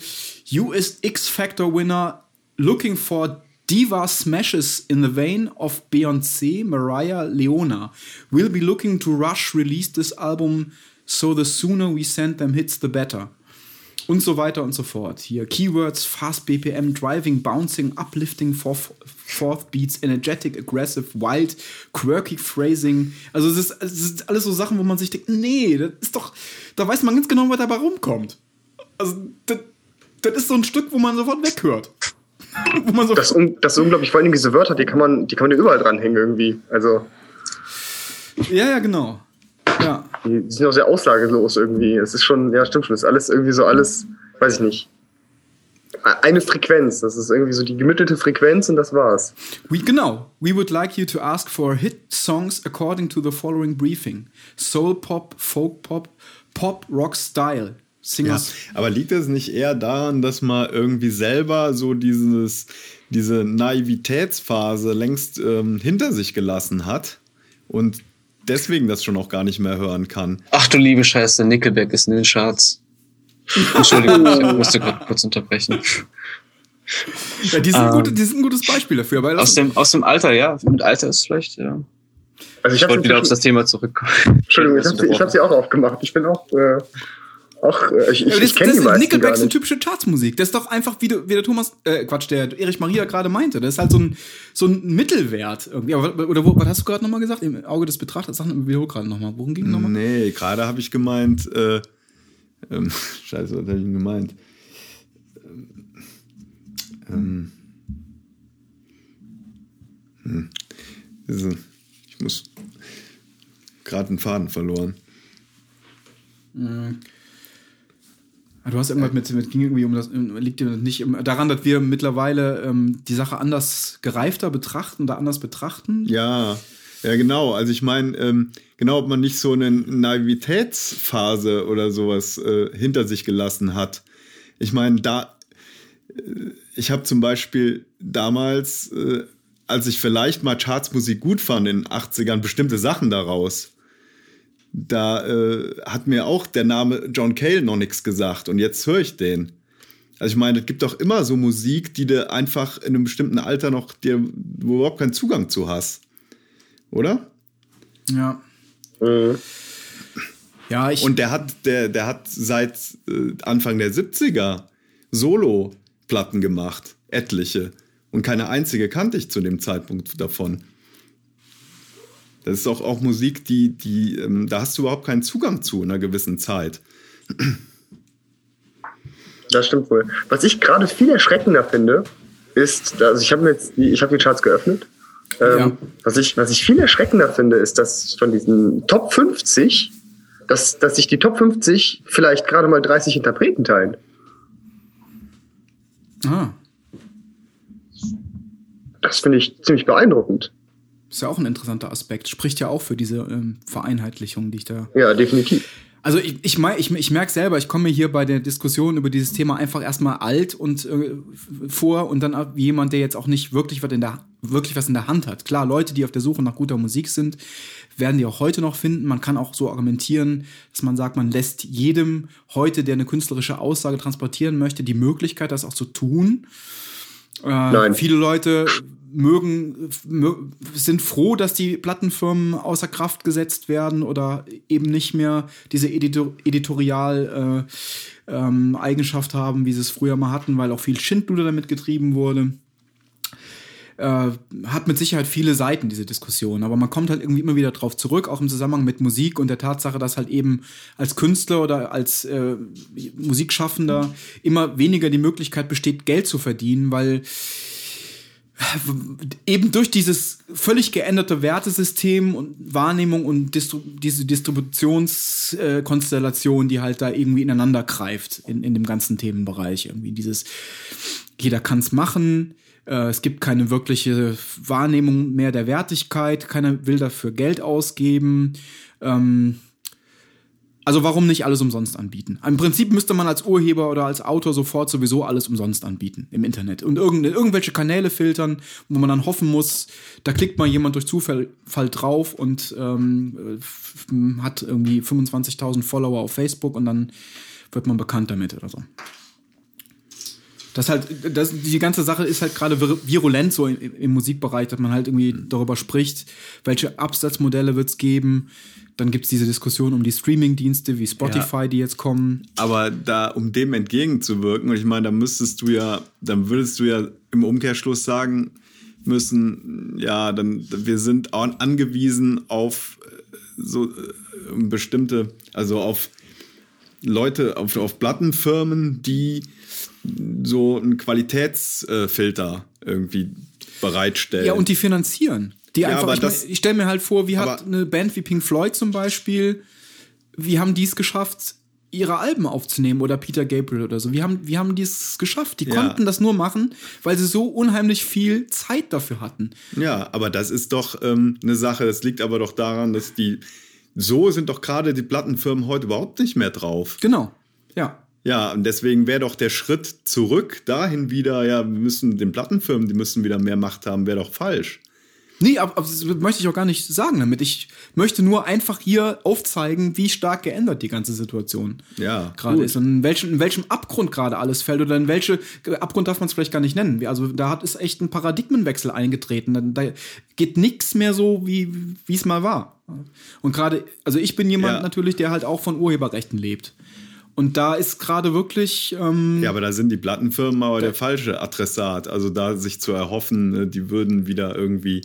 US X-Factor Winner looking for diva smashes in the vein of Beyoncé, Mariah, Leona. Will be looking to rush release this album, so the sooner we send them hits, the better. Und so weiter und so fort. Hier Keywords, Fast BPM, Driving, Bouncing, Uplifting, fourth, fourth Beats, Energetic, Aggressive, Wild, Quirky Phrasing. Also es ist, es ist alles so Sachen, wo man sich denkt, nee, das ist doch, da weiß man ganz genau, was dabei rumkommt. Also das, das ist so ein Stück, wo man sofort weghört. <laughs> so Das, un- das ist unglaublich, vor allem diese Wörter, die kann man, die kann man ja überall dranhängen irgendwie. Also, ja, ja, genau. Ja. die sind auch sehr aussagelos irgendwie. Es ist schon, ja, stimmt schon, es ist alles irgendwie so alles, weiß ich nicht. Eine Frequenz, das ist irgendwie so die gemittelte Frequenz und das war's. We, genau. We would like you to ask for hit songs according to the following briefing. Soul Pop, Folk Pop, Pop, Rock Style. Ja, Singers. aber liegt es nicht eher daran, dass man irgendwie selber so dieses, diese Naivitätsphase längst ähm, hinter sich gelassen hat und deswegen das schon auch gar nicht mehr hören kann? Ach du liebe Scheiße, Nickelback ist in den Charts. Entschuldigung, ich musste gerade kurz unterbrechen. Ja, die, sind Ähm. gute, die sind ein gutes Beispiel dafür. Weil Aus dem, aus dem Alter, ja. Mit Alter ist vielleicht, ja. Also ich, Ich wollte wieder auf das Thema zurückkommen. Entschuldigung, ich habe sie, ich hab sie auch aufgemacht. Ich bin auch, äh, auch äh, ich, ich, das, ich kenne das die ist meisten Nickelback gar ist eine typische Chartsmusik. Das ist doch einfach, wie, du, wie der Thomas, äh, Quatsch, der Erich Maria gerade meinte. Das ist halt so ein, so ein Mittelwert irgendwie. Aber, oder wo, was hast du gerade nochmal gesagt? Im Auge des Betrachters. Sag wiederhol gerade nochmal. Worum ging nochmal? Nee, gerade habe ich gemeint, äh, ähm, <laughs> scheiße, was habe ich denn gemeint? Ähm, hm, diese, ich muss gerade einen Faden verloren. Ah, Du hast irgendwas mit, mit ging irgendwie um das, liegt dir nicht im- daran, dass wir mittlerweile ähm, die Sache anders gereifter betrachten oder anders betrachten? Ja, ja, genau. Also ich meine, ähm, genau, ob man nicht so eine Naivitätsphase oder sowas äh, hinter sich gelassen hat. Ich meine, da, äh, ich habe zum Beispiel damals, äh, als ich vielleicht mal Chartsmusik gut fand in den 80ern, bestimmte Sachen daraus. Da äh, hat mir auch der Name John Cale noch nichts gesagt und jetzt höre ich den. Also ich meine, es gibt doch immer so Musik, die du einfach in einem bestimmten Alter noch dir wo überhaupt keinen Zugang zu hast. Oder? Ja. Mhm. Ja, ich. Und der hat, der, der hat seit äh, Anfang der 70er Solo-Platten gemacht. Etliche. Und keine einzige kannte ich zu dem Zeitpunkt davon. Das ist auch, auch Musik, die, die, ähm, da hast du überhaupt keinen Zugang zu in einer gewissen Zeit. Das stimmt wohl. Was ich gerade viel erschreckender finde, ist, also ich habe mir jetzt die, ich habe die Charts geöffnet. Ähm, Ja. was, ich, was ich viel erschreckender finde, ist, dass von diesen Top 50, dass, dass sich die Top 50 vielleicht gerade mal 30 Interpreten teilen. ah, Das finde ich ziemlich beeindruckend. Ist ja auch ein interessanter Aspekt. Spricht ja auch für diese ähm, Vereinheitlichung, die ich da Ja, definitiv. Also ich, ich, mein, ich, ich merke selber, ich komme mir hier bei der Diskussion über dieses Thema einfach erstmal alt und äh, vor und dann jemand, der jetzt auch nicht wirklich was in der wirklich was in der Hand hat. Klar, Leute, die auf der Suche nach guter Musik sind, werden die auch heute noch finden. Man kann auch so argumentieren, dass man sagt, man lässt jedem heute, der eine künstlerische Aussage transportieren möchte, die Möglichkeit, das auch zu tun. Äh, Nein. Viele Leute mögen, mö sind froh, dass die Plattenfirmen außer Kraft gesetzt werden oder eben nicht mehr diese Editor Editorial äh, ähm, Eigenschaft haben, wie sie es früher mal hatten, weil auch viel Schindluder damit getrieben wurde. Äh, hat mit Sicherheit viele Seiten, diese Diskussion. Aber man kommt halt irgendwie immer wieder drauf zurück, auch im Zusammenhang mit Musik und der Tatsache, dass halt eben als Künstler oder als äh, Musikschaffender immer weniger die Möglichkeit besteht, Geld zu verdienen, weil eben durch dieses völlig geänderte Wertesystem und Wahrnehmung und Distru diese Distributionskonstellation, die halt da irgendwie ineinander greift in, in dem ganzen Themenbereich. Irgendwie dieses, jeder kann es machen, äh, es gibt keine wirkliche Wahrnehmung mehr der Wertigkeit, keiner will dafür Geld ausgeben. Ähm, also warum nicht alles umsonst anbieten? Im Prinzip müsste man als Urheber oder als Autor sofort sowieso alles umsonst anbieten im Internet und irgend, irgendwelche Kanäle filtern, wo man dann hoffen muss, da klickt mal jemand durch Zufall drauf und ähm, hat irgendwie 25.000 Follower auf Facebook und dann wird man bekannt damit oder so. Das halt, das, die ganze Sache ist halt gerade virulent so im, im, Musikbereich, dass man halt irgendwie darüber spricht, welche Absatzmodelle wird es geben. Dann gibt es diese Diskussion um die Streaming-Dienste wie Spotify, ja. die jetzt kommen. Aber da, um dem entgegenzuwirken, und ich meine, da müsstest du ja, dann würdest du ja im Umkehrschluss sagen müssen, ja, dann wir sind angewiesen auf äh, so äh, bestimmte, also auf Leute, auf, auf Plattenfirmen, die so einen Qualitätsfilter irgendwie bereitstellen. Ja, und die finanzieren. Die ja, einfach, ich, das, ich stelle mir halt vor, wie hat eine Band wie Pink Floyd zum Beispiel, wie haben die es geschafft, ihre Alben aufzunehmen oder Peter Gabriel oder so. Wie haben, wie haben die es geschafft? Die ja. konnten das nur machen, weil sie so unheimlich viel Zeit dafür hatten. Ja, aber das ist doch ähm, eine Sache. Das liegt aber doch daran, dass die. So sind doch gerade die Plattenfirmen heute überhaupt nicht mehr drauf. Genau. Ja. Ja, und deswegen wäre doch der Schritt zurück dahin wieder, ja, wir müssen den Plattenfirmen, die müssen wieder mehr Macht haben, wäre doch falsch. Nee, aber, aber, das möchte ich auch gar nicht sagen damit. Ich möchte nur einfach hier aufzeigen, wie stark geändert die ganze Situation ja, gerade ist und in welchem, in welchem Abgrund gerade alles fällt oder in welche Abgrund darf man es vielleicht gar nicht nennen. Also da hat es echt ein Paradigmenwechsel eingetreten. Da, da geht nichts mehr so, wie es mal war. Und gerade, also ich bin jemand ja. natürlich, der halt auch von Urheberrechten lebt. Und da ist gerade wirklich. Ähm, ja, aber da sind die Plattenfirmen aber der falsche Adressat. Also da sich zu erhoffen, ne, die würden wieder irgendwie.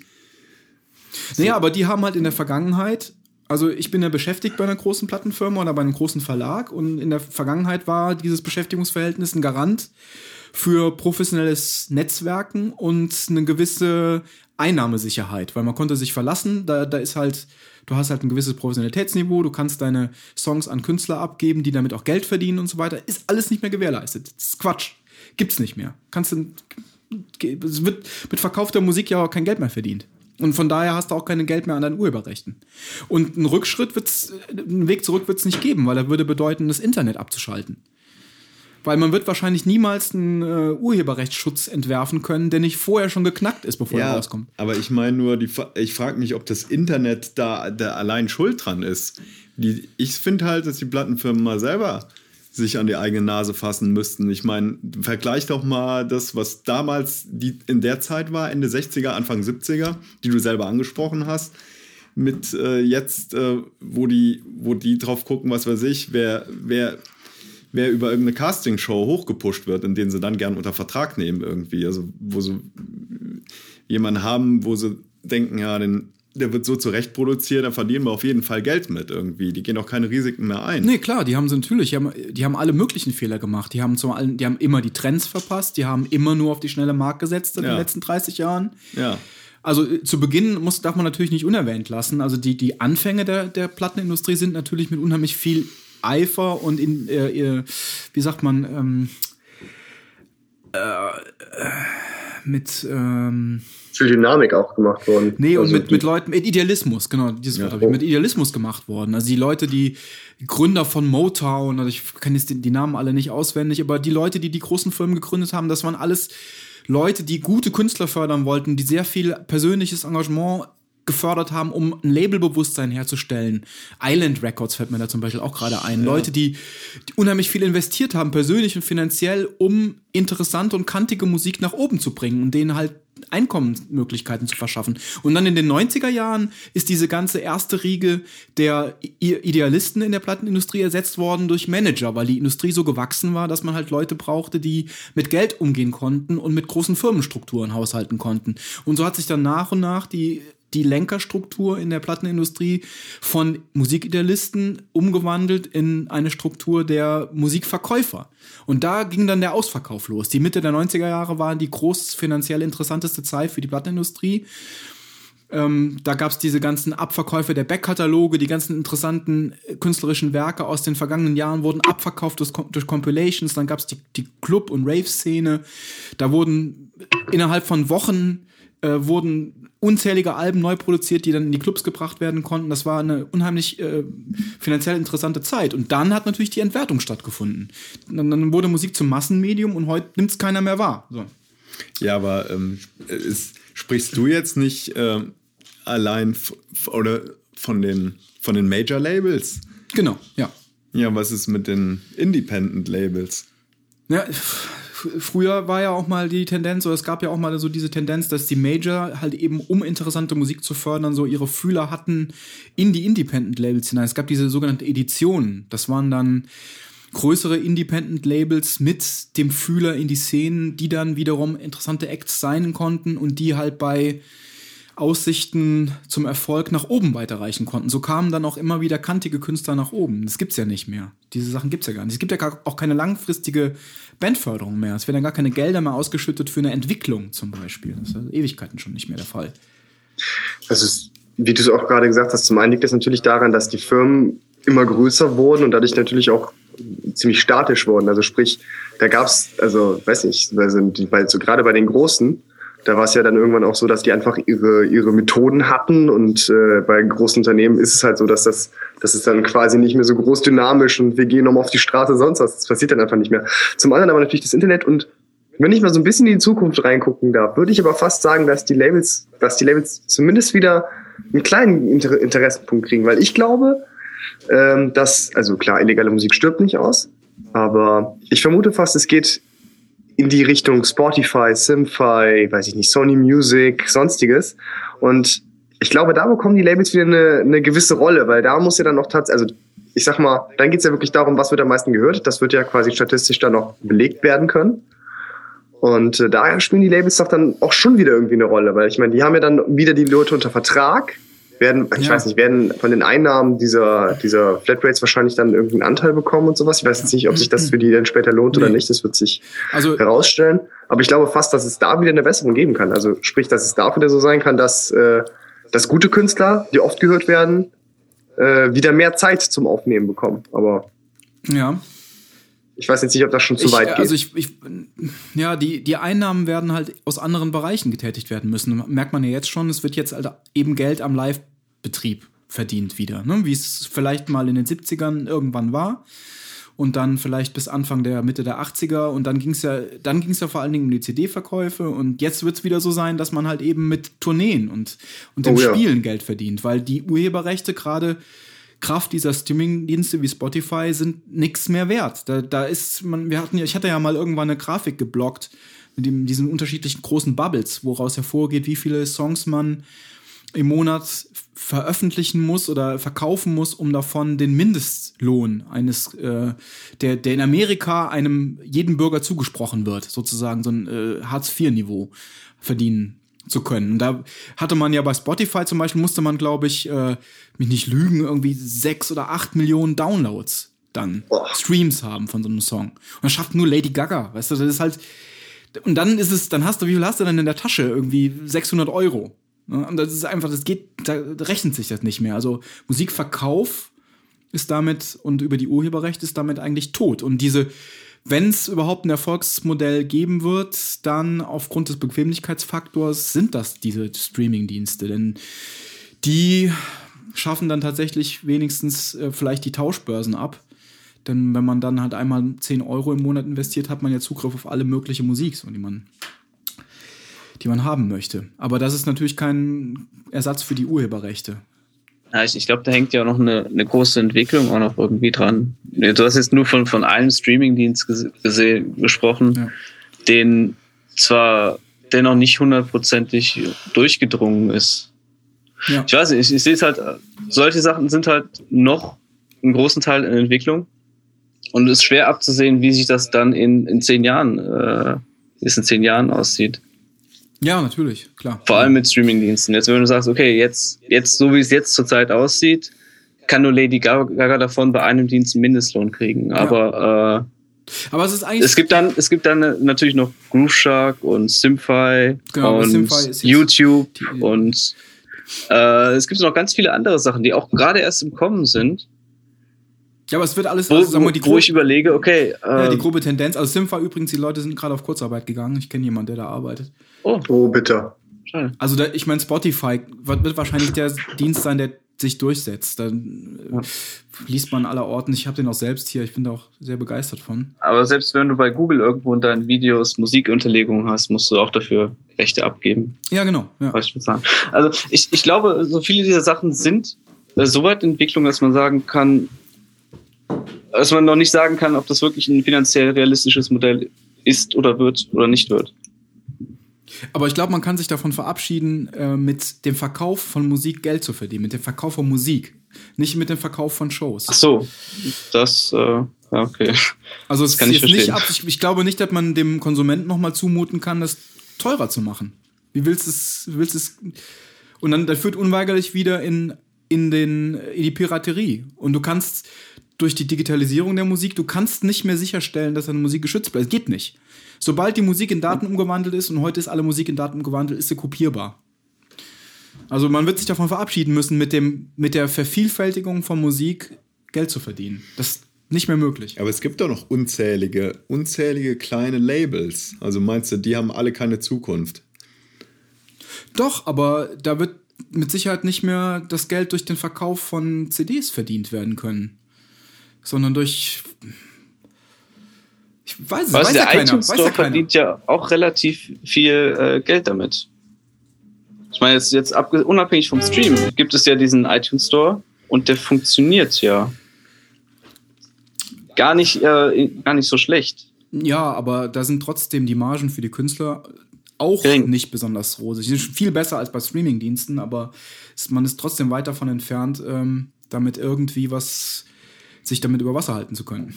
So naja, aber die haben halt in der Vergangenheit. Also ich bin ja beschäftigt bei einer großen Plattenfirma oder bei einem großen Verlag und in der Vergangenheit war dieses Beschäftigungsverhältnis ein Garant für professionelles Netzwerken und eine gewisse Einnahmesicherheit, weil man konnte sich verlassen, da, da ist halt du hast halt ein gewisses Professionalitätsniveau, du kannst deine Songs an Künstler abgeben, die damit auch Geld verdienen und so weiter. Ist alles nicht mehr gewährleistet. Das ist Quatsch. Gibt's nicht mehr. Kannst du, es wird mit verkaufter Musik ja auch kein Geld mehr verdient. Und von daher hast du auch kein Geld mehr an deinen Urheberrechten. Und einen Rückschritt wird's, einen Weg zurück wird es nicht geben, weil er würde bedeuten, das Internet abzuschalten. Weil man wird wahrscheinlich niemals einen äh, Urheberrechtsschutz entwerfen können, der nicht vorher schon geknackt ist, bevor ja, er rauskommt. Aber ich meine nur, die, ich frage mich, ob das Internet da, da allein schuld dran ist. Die, ich finde halt, dass die Plattenfirmen mal selber sich an die eigene Nase fassen müssten. Ich meine, vergleich doch mal das, was damals die, in der Zeit war, Ende 60er, Anfang 70er, die du selber angesprochen hast, mit äh, jetzt, äh, wo, die, wo die drauf gucken, was weiß ich, wer, wer wer über irgendeine Castingshow hochgepusht wird, in denen sie dann gern unter Vertrag nehmen irgendwie. Also wo sie jemanden haben, wo sie denken, ja, den, der wird so zurecht produziert, da verdienen wir auf jeden Fall Geld mit irgendwie. Die gehen auch keine Risiken mehr ein. Nee, klar, die haben sie natürlich, die haben, die haben alle möglichen Fehler gemacht. Die haben zum die haben immer die Trends verpasst, die haben immer nur auf die schnelle Mark gesetzt in ja. den letzten 30 Jahren. Ja. Also äh, zu Beginn muss, darf man natürlich nicht unerwähnt lassen. Also die, die Anfänge der, der Plattenindustrie sind natürlich mit unheimlich viel Eifer und in, äh, wie sagt man, ähm, äh, mit ähm, viel Dynamik auch gemacht worden. Nee, und also mit, mit Leuten, mit Idealismus, genau, dieses ja. Wort habe ich, mit Idealismus gemacht worden. Also die Leute, die Gründer von Motown, also ich kenne jetzt die, die, Namen alle nicht auswendig, aber die Leute, die die großen Firmen gegründet haben, das waren alles Leute, die gute Künstler fördern wollten, die sehr viel persönliches Engagement gefördert haben, um ein Labelbewusstsein herzustellen. Island Records fällt mir da zum Beispiel auch gerade ein. Leute, die, die unheimlich viel investiert haben, persönlich und finanziell, um interessante und kantige Musik nach oben zu bringen und denen halt Einkommensmöglichkeiten zu verschaffen. Und dann in den 90er Jahren ist diese ganze erste Riege der Idealisten in der Plattenindustrie ersetzt worden durch Manager, weil die Industrie so gewachsen war, dass man halt Leute brauchte, die mit Geld umgehen konnten und mit großen Firmenstrukturen haushalten konnten. Und so hat sich dann nach und nach die die Lenkerstruktur in der Plattenindustrie von Musikidealisten umgewandelt in eine Struktur der Musikverkäufer. Und da ging dann der Ausverkauf los. Die Mitte der 90er Jahre waren die groß finanziell interessanteste Zeit für die Plattenindustrie. Ähm, da gab es diese ganzen Abverkäufe der Backkataloge, die ganzen interessanten äh, künstlerischen Werke aus den vergangenen Jahren wurden abverkauft durch, durch Compilations. Dann gab es die, die Club- und Rave-Szene. Da wurden innerhalb von Wochen äh, wurden unzählige Alben neu produziert, die dann in die Clubs gebracht werden konnten. Das war eine unheimlich äh, finanziell interessante Zeit. Und dann hat natürlich die Entwertung stattgefunden. Dann, dann wurde Musik zum Massenmedium und heute nimmt es keiner mehr wahr. So. Ja, aber ähm, ist, sprichst du jetzt nicht ähm, allein oder von den, von den Major Labels? Genau, ja. Ja, was ist mit den Independent Labels? Ja, früher war ja auch mal die Tendenz, oder es gab ja auch mal so diese Tendenz, dass die Major halt eben, um interessante Musik zu fördern, so ihre Fühler hatten in die Independent-Labels hinein. Es gab diese sogenannte Edition. Das waren dann größere Independent-Labels mit dem Fühler in die Szenen, die dann wiederum interessante Acts sein konnten und die halt bei Aussichten zum Erfolg nach oben weiterreichen konnten. So kamen dann auch immer wieder kantige Künstler nach oben. Das gibt's ja nicht mehr. Diese Sachen gibt's ja gar nicht. Es gibt ja auch keine langfristige Bandförderung mehr. Es werden gar keine Gelder mehr ausgeschüttet für eine Entwicklung zum Beispiel. Das ist also Ewigkeiten schon nicht mehr der Fall. Das ist, wie du es auch gerade gesagt hast, zum einen liegt es natürlich daran, dass die Firmen immer größer wurden und dadurch natürlich auch ziemlich statisch wurden. Also sprich, da gab's, also weiß ich, also bei, so gerade bei den Großen, da war es ja dann irgendwann auch so, dass die einfach ihre, ihre Methoden hatten und äh, bei großen Unternehmen ist es halt so, dass das, das ist dann quasi nicht mehr so groß dynamisch und wir gehen nochmal auf die Straße, sonst was. Das passiert dann einfach nicht mehr. Zum anderen aber natürlich das Internet und wenn ich mal so ein bisschen in die Zukunft reingucken darf, würde ich aber fast sagen, dass die Labels, dass die Labels zumindest wieder einen kleinen Inter Interessenpunkt kriegen, weil ich glaube, ähm, dass, also klar, illegale Musik stirbt nicht aus, aber ich vermute fast, es geht in die Richtung Spotify, Simfy, weiß ich nicht, Sony Music, sonstiges. Und ich glaube, da bekommen die Labels wieder eine, eine gewisse Rolle, weil da muss ja dann noch tatsächlich, also ich sag mal, dann geht's ja wirklich darum, was wird am meisten gehört. Das wird ja quasi statistisch dann noch belegt werden können. Und äh, daher spielen die Labels doch dann auch schon wieder irgendwie eine Rolle, weil ich meine, die haben ja dann wieder die Leute unter Vertrag werden, ich ja. weiß nicht, werden von den Einnahmen dieser, dieser Flatrates wahrscheinlich dann irgendeinen Anteil bekommen und sowas. Ich weiß jetzt nicht, ob sich das für die dann später lohnt nee. oder nicht. Das wird sich also, herausstellen. Aber ich glaube fast, dass es da wieder eine Besserung geben kann. Also sprich, dass es da wieder so sein kann, dass, äh, dass gute Künstler, die oft gehört werden, äh, wieder mehr Zeit zum Aufnehmen bekommen. Aber ja. Ich weiß jetzt nicht, ob das schon zu ich, weit geht. Also ich, ich, ja, die, die Einnahmen werden halt aus anderen Bereichen getätigt werden müssen. Merkt man ja jetzt schon, es wird jetzt halt eben Geld am Live Betrieb verdient wieder. Ne? Wie es vielleicht mal in den 70ern irgendwann war. Und dann vielleicht bis Anfang der Mitte der 80er. Und dann ging es ja, dann ging es ja vor allen Dingen um die CD-Verkäufe. Und jetzt wird es wieder so sein, dass man halt eben mit Tourneen und, und den oh, Spielen ja. Geld verdient. Weil die Urheberrechte gerade Kraft dieser Streaming-Dienste wie Spotify sind nichts mehr wert. Da, da ist man, wir hatten ja, ich hatte ja mal irgendwann eine Grafik geblockt mit dem, diesen unterschiedlichen großen Bubbles, woraus hervorgeht, wie viele Songs man im Monat veröffentlichen muss oder verkaufen muss, um davon den Mindestlohn eines, äh, der, der in Amerika einem jeden Bürger zugesprochen wird, sozusagen so ein äh, Hartz-IV-Niveau verdienen zu können. Und da hatte man ja bei Spotify zum Beispiel, musste man, glaube ich, äh, mich nicht lügen, irgendwie sechs oder acht Millionen Downloads dann oh. Streams haben von so einem Song. Und das schafft nur Lady Gaga, weißt du, das ist halt, und dann ist es, dann hast du, wie viel hast du denn in der Tasche? Irgendwie 600 Euro. Ne? Das ist einfach, das geht, da rechnet sich das nicht mehr. Also Musikverkauf ist damit und über die Urheberrechte ist damit eigentlich tot. Und diese, wenn es überhaupt ein Erfolgsmodell geben wird, dann aufgrund des Bequemlichkeitsfaktors sind das diese Streaming-Dienste. Denn die schaffen dann tatsächlich wenigstens äh, vielleicht die Tauschbörsen ab. Denn wenn man dann halt einmal 10 Euro im Monat investiert, hat man ja Zugriff auf alle mögliche Musik, so die man die man haben möchte. Aber das ist natürlich kein Ersatz für die Urheberrechte. Ja, ich, ich glaube, da hängt ja auch noch eine, eine große Entwicklung auch noch irgendwie dran. Du hast jetzt nur von, von einem Streamingdienst gesprochen, Ja. den zwar dennoch nicht hundertprozentig durchgedrungen ist. Ja. Ich weiß nicht, ich, ich sehe es halt, solche Sachen sind halt noch einen großen Teil in Entwicklung. Und es ist schwer abzusehen, wie sich das dann in, in zehn Jahren, äh, in zehn Jahren aussieht. Ja, natürlich, klar. Vor allem mit Streamingdiensten. Jetzt, wenn du sagst, okay, jetzt, jetzt, so wie es jetzt zurzeit aussieht, kann nur Lady Gaga davon bei einem Dienst einen Mindestlohn kriegen. Aber Aber es ist äh, eigentlich. es gibt dann, es gibt dann natürlich noch Groove Shark und Simfy Genau, und Simfy YouTube die- und äh, es gibt noch ganz viele andere Sachen, die auch gerade erst im Kommen sind, ja, aber es wird alles, wo, also, sagen wir, die, wo ich überlege, okay, ja, die grobe Tendenz. Also Simfa übrigens, die Leute sind gerade auf Kurzarbeit gegangen. Ich kenne jemanden, der da arbeitet. oh, Oh, bitte. schade. Also da, ich meine, Spotify wird wird wahrscheinlich der Dienst sein, der sich durchsetzt. Dann äh, liest man aller Orten. Ich habe den auch selbst hier. Ich bin da auch sehr begeistert von. Aber selbst wenn du bei Google irgendwo in deinen Videos Musikunterlegungen hast, musst du auch dafür Rechte abgeben. Ja, genau. Ja. was ich will sagen. Also ich, ich glaube, so viele dieser Sachen sind äh, so weit in Entwicklung, dass man sagen kann, dass man noch nicht sagen kann, ob das wirklich ein finanziell realistisches Modell ist oder wird oder nicht wird. Aber ich glaube, man kann sich davon verabschieden, äh, mit dem Verkauf von Musik Geld zu verdienen. Mit dem Verkauf von Musik. Nicht mit dem Verkauf von Shows. Ach so, das, äh, ja, okay. Also es Das kann ist ich jetzt nicht ab, ich, ich glaube nicht, dass man dem Konsumenten nochmal zumuten kann, das teurer zu machen. Wie willst du es, willst es? Und dann das führt unweigerlich wieder in, in, den, in die Piraterie. Und du kannst durch die Digitalisierung der Musik, du kannst nicht mehr sicherstellen, dass deine Musik geschützt bleibt. Es geht nicht. Sobald die Musik in Daten umgewandelt ist, und heute ist alle Musik in Daten umgewandelt, ist sie kopierbar. Also man wird sich davon verabschieden müssen, mit, dem, mit der Vervielfältigung von Musik Geld zu verdienen. Das ist nicht mehr möglich. Aber es gibt doch noch unzählige, unzählige kleine Labels. Also meinst du, die haben alle keine Zukunft? Doch, aber da wird mit Sicherheit nicht mehr das Geld durch den Verkauf von CDs verdient werden können. Sondern durch. Ich weiß es, weiß du, ja der keiner. iTunes Store ja keiner. verdient ja auch relativ viel äh, Geld damit. Ich meine, jetzt, jetzt unabhängig vom Stream gibt es ja diesen iTunes Store und der funktioniert ja. Gar nicht, äh, gar nicht so schlecht. Ja, aber da sind trotzdem die Margen für die Künstler auch Gering. nicht besonders rosig. Die sind viel besser als bei Streamingdiensten, aber man ist trotzdem weit davon entfernt, ähm, damit irgendwie was, sich damit über Wasser halten zu können.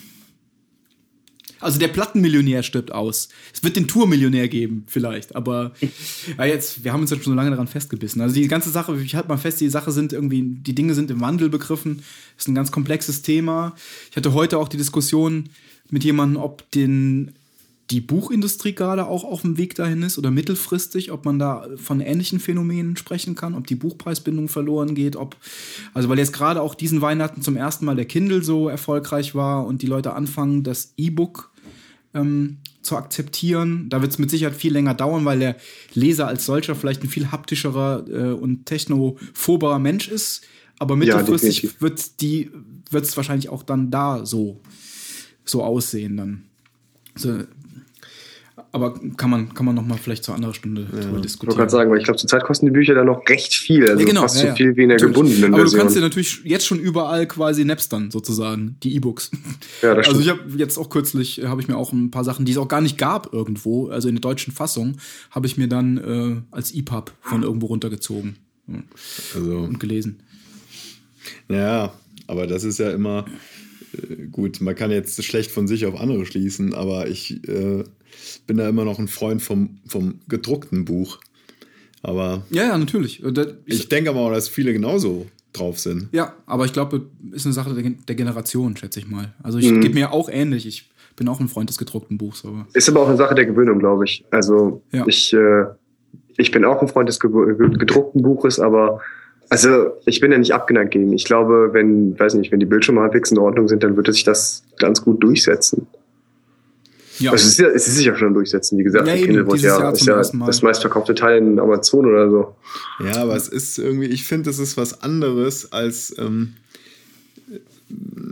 Also der Plattenmillionär stirbt aus. Es wird den Tourmillionär geben, vielleicht. Aber <laughs> ja, jetzt, wir haben uns jetzt schon so lange daran festgebissen. Also die ganze Sache, ich halte mal fest, die Sache sind irgendwie, die Dinge sind im Wandel begriffen. Ist ein ganz komplexes Thema. Ich hatte heute auch die Diskussion mit jemandem, ob den die Buchindustrie gerade auch auf dem Weg dahin ist oder mittelfristig, ob man da von ähnlichen Phänomenen sprechen kann, ob die Buchpreisbindung verloren geht, ob, also weil jetzt gerade auch diesen Weihnachten zum ersten Mal der Kindle so erfolgreich war und die Leute anfangen, das E-Book ähm, zu akzeptieren. Da wird es mit Sicherheit viel länger dauern, weil der Leser als solcher vielleicht ein viel haptischerer äh, und technophoberer Mensch ist. Aber Ja, mittelfristig wird die wird es wahrscheinlich auch dann da so so aussehen dann. So, aber kann man kann man noch mal vielleicht zur anderen Stunde drüber Ich wollte diskutieren. gerade sagen, weil ich glaube, zurzeit kosten die Bücher dann noch recht viel. Also Ja, genau, fast ja, so ja. viel wie in der Natürlich. gebundenen Aber du kannst dir natürlich jetzt schon überall quasi napstern, sozusagen, die E-Books. Ja, das also ich stimmt. habe jetzt auch kürzlich, äh, habe ich mir auch ein paar Sachen, die es auch gar nicht gab irgendwo, also in der deutschen Fassung, habe ich mir dann äh, als EPUB von irgendwo runtergezogen Also, und gelesen. ja, aber das ist ja immer äh, gut. Man kann jetzt schlecht von sich auf andere schließen, aber ich äh, bin da immer noch ein Freund vom, vom gedruckten Buch. Aber Ja, ja, natürlich. Äh, da- Ich, ich denke aber auch, dass viele genauso drauf sind. ja, aber ich glaube, ist eine Sache der, der Generation, schätze ich mal. Also ich Mhm. gebe mir auch ähnlich. Ich bin auch ein Freund des gedruckten Buchs, aber Ist aber auch eine Sache der Gewöhnung, glaube ich. Also Ja. ich, äh, ich bin auch ein Freund des ge gedruckten Buches, aber also ich bin ja nicht abgeneigt gegen. Ich glaube, wenn, weiß nicht, wenn die Bildschirme halbwegs in Ordnung sind, dann wird sich das ganz gut durchsetzen. Ja. Also es ist, ja, es ist sich ja schon durchsetzen, wie gesagt. Ja, eben, Kindle dieses ja, Jahr ist ja das meistverkaufte Teil in Amazon oder so. Ja, aber es ist irgendwie, ich finde, es ist was anderes als, ähm,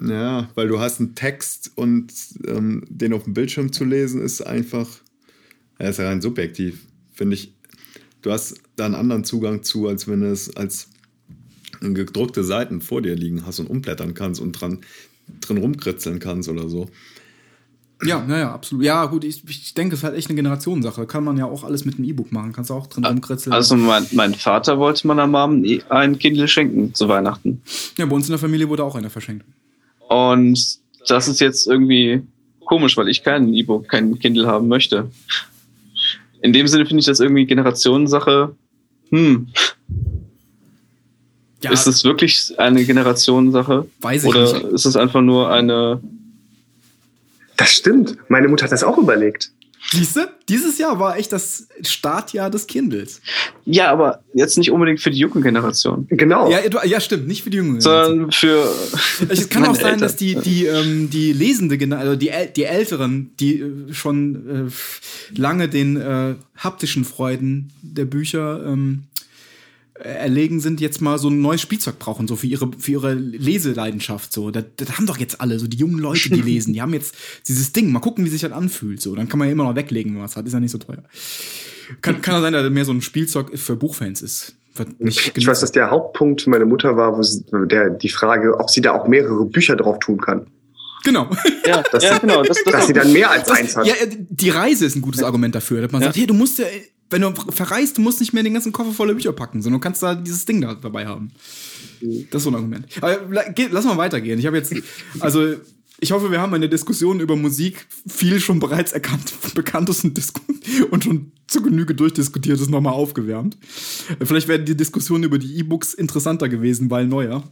ja, weil du hast einen Text und ähm, den auf dem Bildschirm zu lesen ist einfach, er ist ja rein subjektiv, finde ich. du hast da einen anderen Zugang zu, als wenn es als gedruckte Seiten vor dir liegen hast und umblättern kannst und dran, drin rumkritzeln kannst oder so. Ja, naja, absolut. Ja, gut, ich, ich denke, es ist halt echt eine Generationssache. Kann man ja auch alles mit einem E-Book machen. Kannst du auch drin rumkritzeln. Also mein, mein Vater wollte meiner Mom ein Kindle schenken zu Weihnachten. ja, bei uns in der Familie wurde auch einer verschenkt. Und das ist jetzt irgendwie komisch, weil ich kein E-Book, kein Kindle haben möchte. In dem Sinne finde ich das irgendwie Generationensache. Hm, Ja, ist es wirklich eine Generationensache? Weiß ich Oder nicht. ist es einfach nur eine. Das stimmt. Meine Mutter hat das auch überlegt. Siehst du? Dieses Jahr war echt das Startjahr des Kindles. Ja, aber jetzt nicht unbedingt für die junge Generation, Genau. Ja, du, ja, stimmt, nicht für die Jungen. sondern für. Es kann <laughs> meine auch sein, Eltern. dass die, die, ähm, die lesende, Gener- also die, äl- die Älteren, die äh, schon äh, lange den äh, haptischen Freuden der Bücher ähm, erlegen sind, jetzt mal so ein neues Spielzeug brauchen, so für ihre, für ihre Leseleidenschaft. So. Das, das haben doch jetzt alle, so die jungen Leute, die <laughs> lesen, die haben jetzt dieses Ding, mal gucken, wie sich das anfühlt. So. Dann kann man ja immer noch weglegen, wenn man es hat, ist ja nicht so teuer. Kann, kann ja sein, dass das mehr so ein Spielzeug für Buchfans ist. Ich weiß, dass der Hauptpunkt für meine Mutter war, wo sie, der, die Frage, ob sie da auch mehrere Bücher drauf tun kann. Genau. Ja, Dass, ja sie, genau. Das, das dass sie dann mehr als Das, eins hat. ja, die Reise ist ein gutes Argument dafür, dass man Ja. sagt, hey, du musst ja, wenn du verreist, du musst nicht mehr den ganzen Koffer voller Bücher packen, sondern du kannst da dieses Ding da dabei haben. Das ist so ein Argument. Aber lass mal weitergehen. Ich habe jetzt, also ich hoffe, wir haben in der Diskussion über Musik viel schon bereits erkannt, bekanntes und, und schon zu Genüge durchdiskutiertes nochmal aufgewärmt. Vielleicht wäre die Diskussion über die E-Books interessanter gewesen, weil neuer.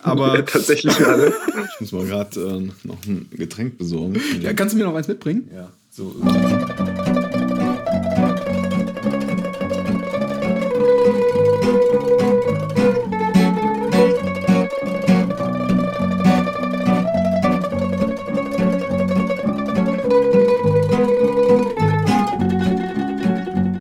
Aber ja, tatsächlich gerade. Ich muss mal gerade äh, noch ein Getränk besorgen. ja, kannst du mir noch eins mitbringen? Ja, so.